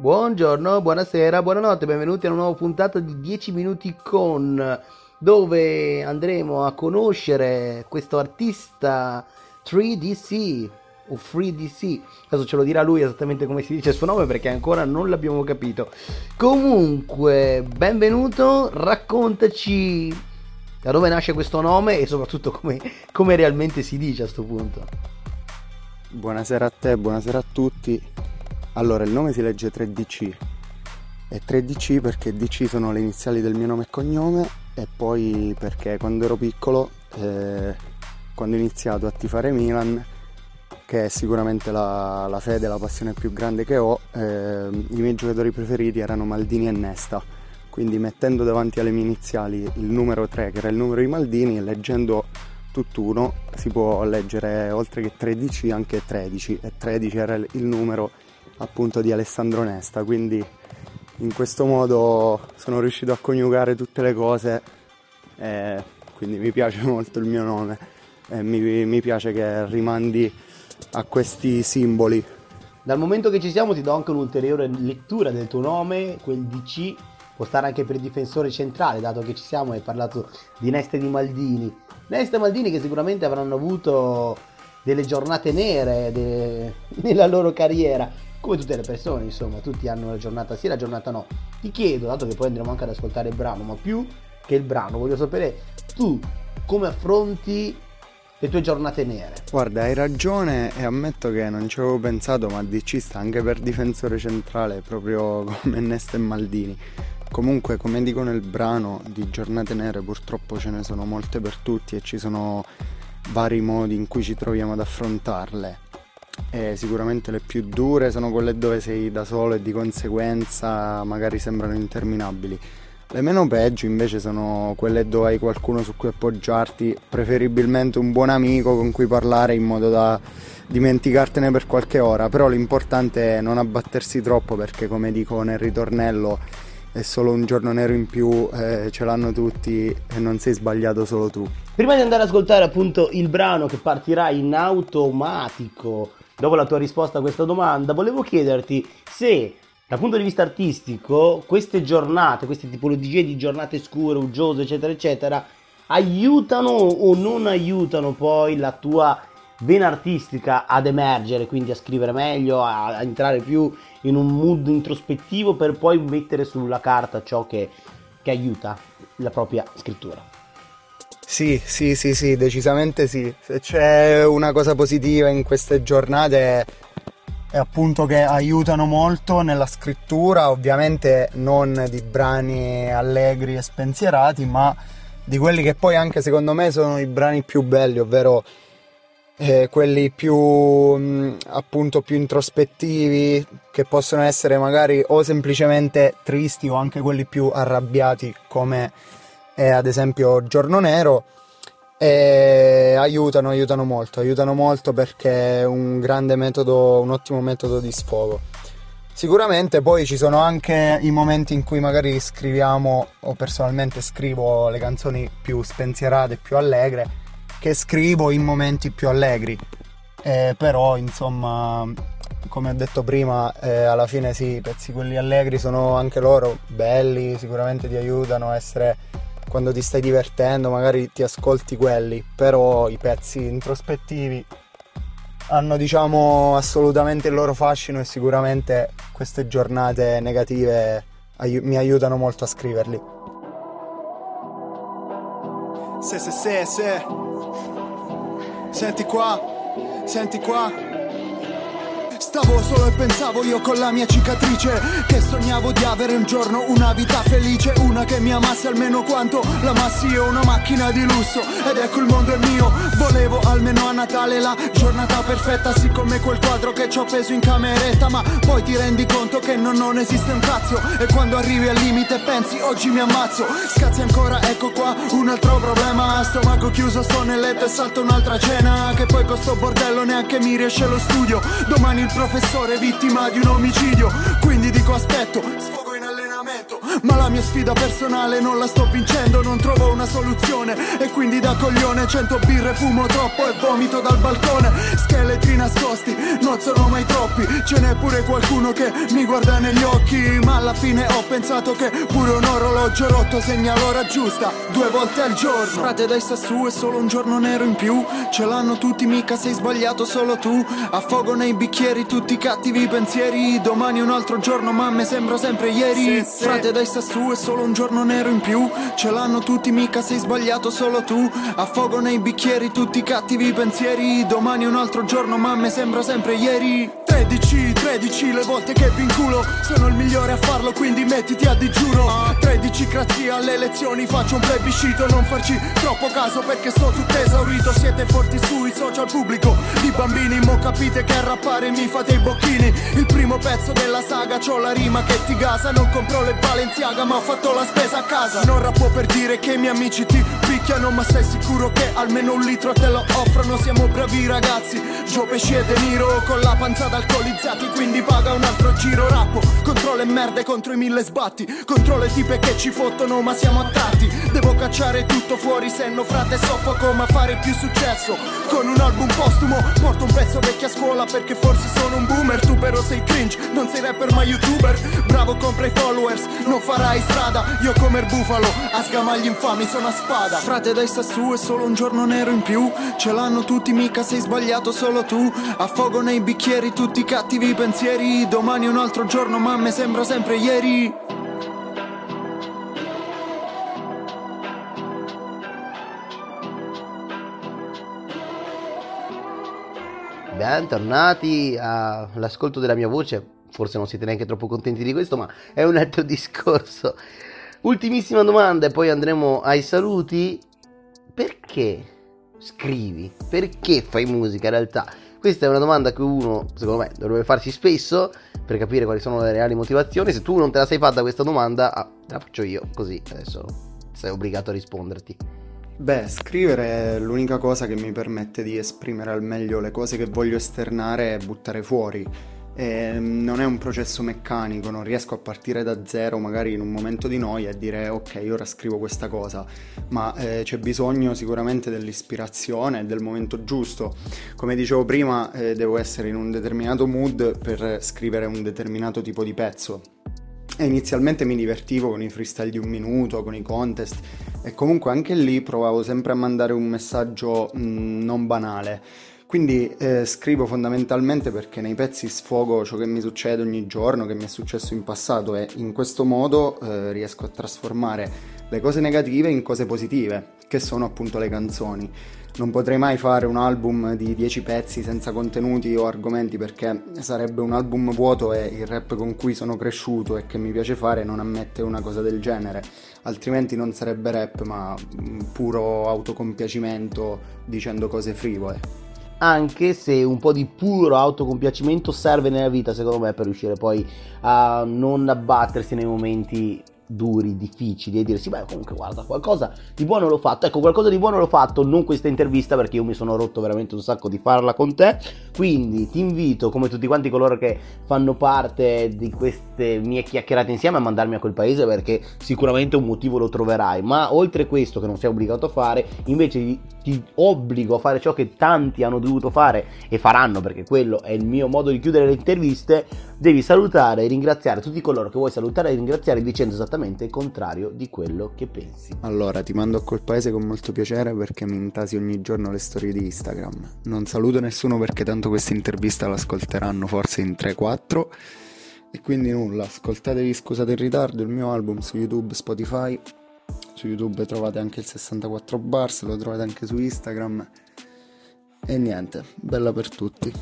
Buongiorno, buonasera, buonanotte, benvenuti a una nuova puntata di 10 minuti con dove andremo a conoscere questo artista 3DC o 3DC. Adesso ce lo dirà lui esattamente come si dice il suo nome perché ancora non l'abbiamo capito. Comunque, benvenuto, raccontaci da dove nasce questo nome e soprattutto come, come realmente si dice a questo punto. Buonasera a te, buonasera a tutti. Allora, il nome si legge 3DC. E 3DC perché DC sono le iniziali del mio nome e cognome e poi perché quando ero piccolo, eh, quando ho iniziato a tifare Milan, che è sicuramente la, la fede, la passione più grande che ho, eh, i miei giocatori preferiti erano Maldini e Nesta. Quindi mettendo davanti alle mie iniziali il numero 3, che era il numero di Maldini, e leggendo tutt'uno, si può leggere oltre che 13 anche 13 e 13 era il numero appunto di Alessandro Nesta, quindi in questo modo sono riuscito a coniugare tutte le cose e quindi mi piace molto il mio nome e mi, mi piace che rimandi a questi simboli. Dal momento che ci siamo ti do anche un'ulteriore lettura del tuo nome, quel DC può stare anche per difensore centrale, dato che ci siamo e hai parlato di Nesta e di Maldini. Nesta e Maldini che sicuramente avranno avuto delle giornate nere de... nella loro carriera, come tutte le persone, insomma, tutti hanno la giornata sì e la giornata no. Ti chiedo, dato che poi andremo anche ad ascoltare il brano, ma più che il brano, voglio sapere tu come affronti le tue giornate nere. Guarda, hai ragione e ammetto che non ci avevo pensato, ma DC sta anche per difensore centrale, proprio come Nesta e Maldini. Comunque, come dico nel brano, di giornate nere purtroppo ce ne sono molte per tutti e ci sono vari modi in cui ci troviamo ad affrontarle e sicuramente le più dure sono quelle dove sei da solo e di conseguenza magari sembrano interminabili. Le meno peggio invece sono quelle dove hai qualcuno su cui appoggiarti, preferibilmente un buon amico con cui parlare in modo da dimenticartene per qualche ora, però l'importante è non abbattersi troppo perché come dico nel ritornello è solo un giorno nero in più, eh, ce l'hanno tutti e non sei sbagliato solo tu. Prima di andare ad ascoltare appunto il brano che partirà in automatico dopo la tua risposta a questa domanda, volevo chiederti se dal punto di vista artistico queste giornate, queste tipologie di giornate scure, uggiose, eccetera, eccetera, aiutano o non aiutano poi la tua vena artistica ad emergere, quindi a scrivere meglio, a, a entrare più in un mood introspettivo per poi mettere sulla carta ciò che, che aiuta la propria scrittura. Sì, sì, sì, sì, decisamente sì. Se c'è una cosa positiva in queste giornate è appunto che aiutano molto nella scrittura, ovviamente non di brani allegri e spensierati, ma di quelli che poi anche secondo me sono i brani più belli, ovvero eh, quelli più mh, appunto più introspettivi che possono essere magari o semplicemente tristi o anche quelli più arrabbiati come è ad esempio Giorno Nero e aiutano, aiutano molto, aiutano molto perché è un grande metodo, un ottimo metodo di sfogo. Sicuramente poi ci sono anche i momenti in cui magari scriviamo o personalmente scrivo le canzoni più spensierate, più allegre, che scrivo in momenti più allegri. Eh, però insomma, come ho detto prima, eh, alla fine sì, i pezzi quelli allegri sono anche loro belli, sicuramente ti aiutano a essere quando ti stai divertendo, magari ti ascolti quelli, però i pezzi introspettivi hanno diciamo assolutamente il loro fascino e sicuramente queste giornate negative ai- mi aiutano molto a scriverli. Se se se se Senti qua, senti qua Stavo solo e pensavo io con la mia cicatrice Che sognavo di avere un giorno una vita felice Una che mi amasse almeno quanto l'amassi io Una macchina di lusso ed ecco il mondo è mio. Volevo almeno a Natale la giornata perfetta Sì come quel quadro che ci ho preso in cameretta Ma poi ti rendi conto che non, non esiste un cazzo E quando arrivi al limite pensi oggi mi ammazzo. Scazzi ancora ecco qua un altro problema Stomaco chiuso sto nel letto e salto un'altra cena Che poi con sto bordello neanche mi riesce lo studio. Domani il professore vittima di un omicidio. Quindi dico aspetto, sfogo Ma la mia sfida personale non la sto vincendo Non trovo una soluzione. E quindi da coglione cento birre fumo troppo E vomito dal balcone. Scheletri nascosti non sono mai troppi. Ce n'è pure qualcuno che mi guarda negli occhi. Ma alla fine ho pensato che pure un orologio rotto segna l'ora giusta Due volte al giorno. Frate dai su è solo un giorno nero in più. Ce l'hanno tutti mica sei sbagliato solo tu. Affogo nei bicchieri tutti i cattivi pensieri. Domani un altro giorno ma me sembra sempre ieri. Frate dai sta su è solo un giorno nero in più. Ce l'hanno tutti mica sei sbagliato solo tu. Affogo nei bicchieri tutti i cattivi pensieri. Domani un altro giorno ma me sembra sempre ieri 13, 13 le volte che vinculo Sono il migliore a farlo quindi mettiti a digiuro 13 grazie alle elezioni faccio un plebiscito. Non farci troppo caso perché sto tutto esaurito. Siete forti sui social pubblico. Di bambini mo capite che a rappare mi fate i bocchini. Il primo pezzo della saga c'ho la rima che ti gasa. Non compro le Balenciaga ma ho fatto la spesa a casa. Non rappo per dire che i miei amici ti picchiano Ma sei sicuro che almeno un litro te lo offrono. Siamo bravi ragazzi Gio Pesci e De Niro con la panza d'alcolizzati Quindi paga un altro giro rappo. Contro le merde contro i mille sbatti. Contro le tipe che ci fottono ma siamo attratti. Devo cacciare tutto fuori senno frate soffoco ma fare più successo. Con un album postumo porto un pezzo vecchia scuola perché forse sono un boomer. Tu però sei cringe, non sei rapper ma youtuber. Bravo compra i followers, non farai strada. Io come il bufalo, a sgamagli infami sono a spada. Frate dai su è solo un giorno nero in più. Ce l'hanno tutti mica sei sbagliato solo tu. Affogo nei bicchieri tutti i cattivi pensieri Domani un altro giorno ma me sembra sempre ieri bentornati all'ascolto della mia voce. Forse non siete neanche troppo contenti di questo, ma è un altro discorso. Ultimissima domanda e poi andremo ai saluti. Perché scrivi? Perché fai musica in realtà? Questa è una domanda che uno, secondo me, dovrebbe farsi spesso per capire quali sono le reali motivazioni. Se tu non te la sei fatta questa domanda, ah, te la faccio io, così adesso sei obbligato a risponderti. Beh, scrivere è l'unica cosa che mi permette di esprimere al meglio le cose che voglio esternare e buttare fuori. E mm, non è un processo meccanico, non riesco a partire da zero magari in un momento di noia e dire ok ora scrivo questa cosa, ma eh, c'è bisogno sicuramente dell'ispirazione e del momento giusto. Come dicevo prima eh, devo essere in un determinato mood per scrivere un determinato tipo di pezzo e inizialmente mi divertivo con i freestyle di un minuto, con i contest e comunque anche lì provavo sempre a mandare un messaggio mh, mm, non banale. Quindi eh, scrivo fondamentalmente perché nei pezzi sfogo ciò che mi succede ogni giorno, che mi è successo in passato e in questo modo eh, riesco a trasformare le cose negative in cose positive, che sono appunto le canzoni. Non potrei mai fare un album di 10 pezzi senza contenuti o argomenti perché sarebbe un album vuoto e il rap con cui sono cresciuto e che mi piace fare non ammette una cosa del genere, altrimenti non sarebbe rap ma puro autocompiacimento dicendo cose frivole anche se un po' di puro autocompiacimento serve nella vita secondo me per riuscire poi a non abbattersi nei momenti duri, difficili e dirsi beh comunque guarda qualcosa di buono l'ho fatto. Ecco qualcosa di buono l'ho fatto non questa intervista perché io mi sono rotto veramente un sacco di farla con te. Quindi ti invito come tutti quanti coloro che fanno parte di queste mie chiacchierate insieme a mandarmi a quel paese perché sicuramente un motivo lo troverai. Ma oltre questo che non sei obbligato a fare invece ti obbligo a fare ciò che tanti hanno dovuto fare e faranno perché quello è il mio modo di chiudere le interviste. Devi salutare e ringraziare tutti coloro che vuoi salutare e ringraziare dicendo esattamente esattamente contrario di quello che pensi. Allora, ti mando a quel paese con molto piacere perché mi intasi ogni giorno le storie di Instagram. Non saluto nessuno perché tanto questa intervista l'ascolteranno forse in 3-4. E quindi nulla, ascoltatevi Scusate il ritardo, il mio album su YouTube, Spotify. Su YouTube trovate anche il 64 bars, lo trovate anche su Instagram. E niente, bella per tutti.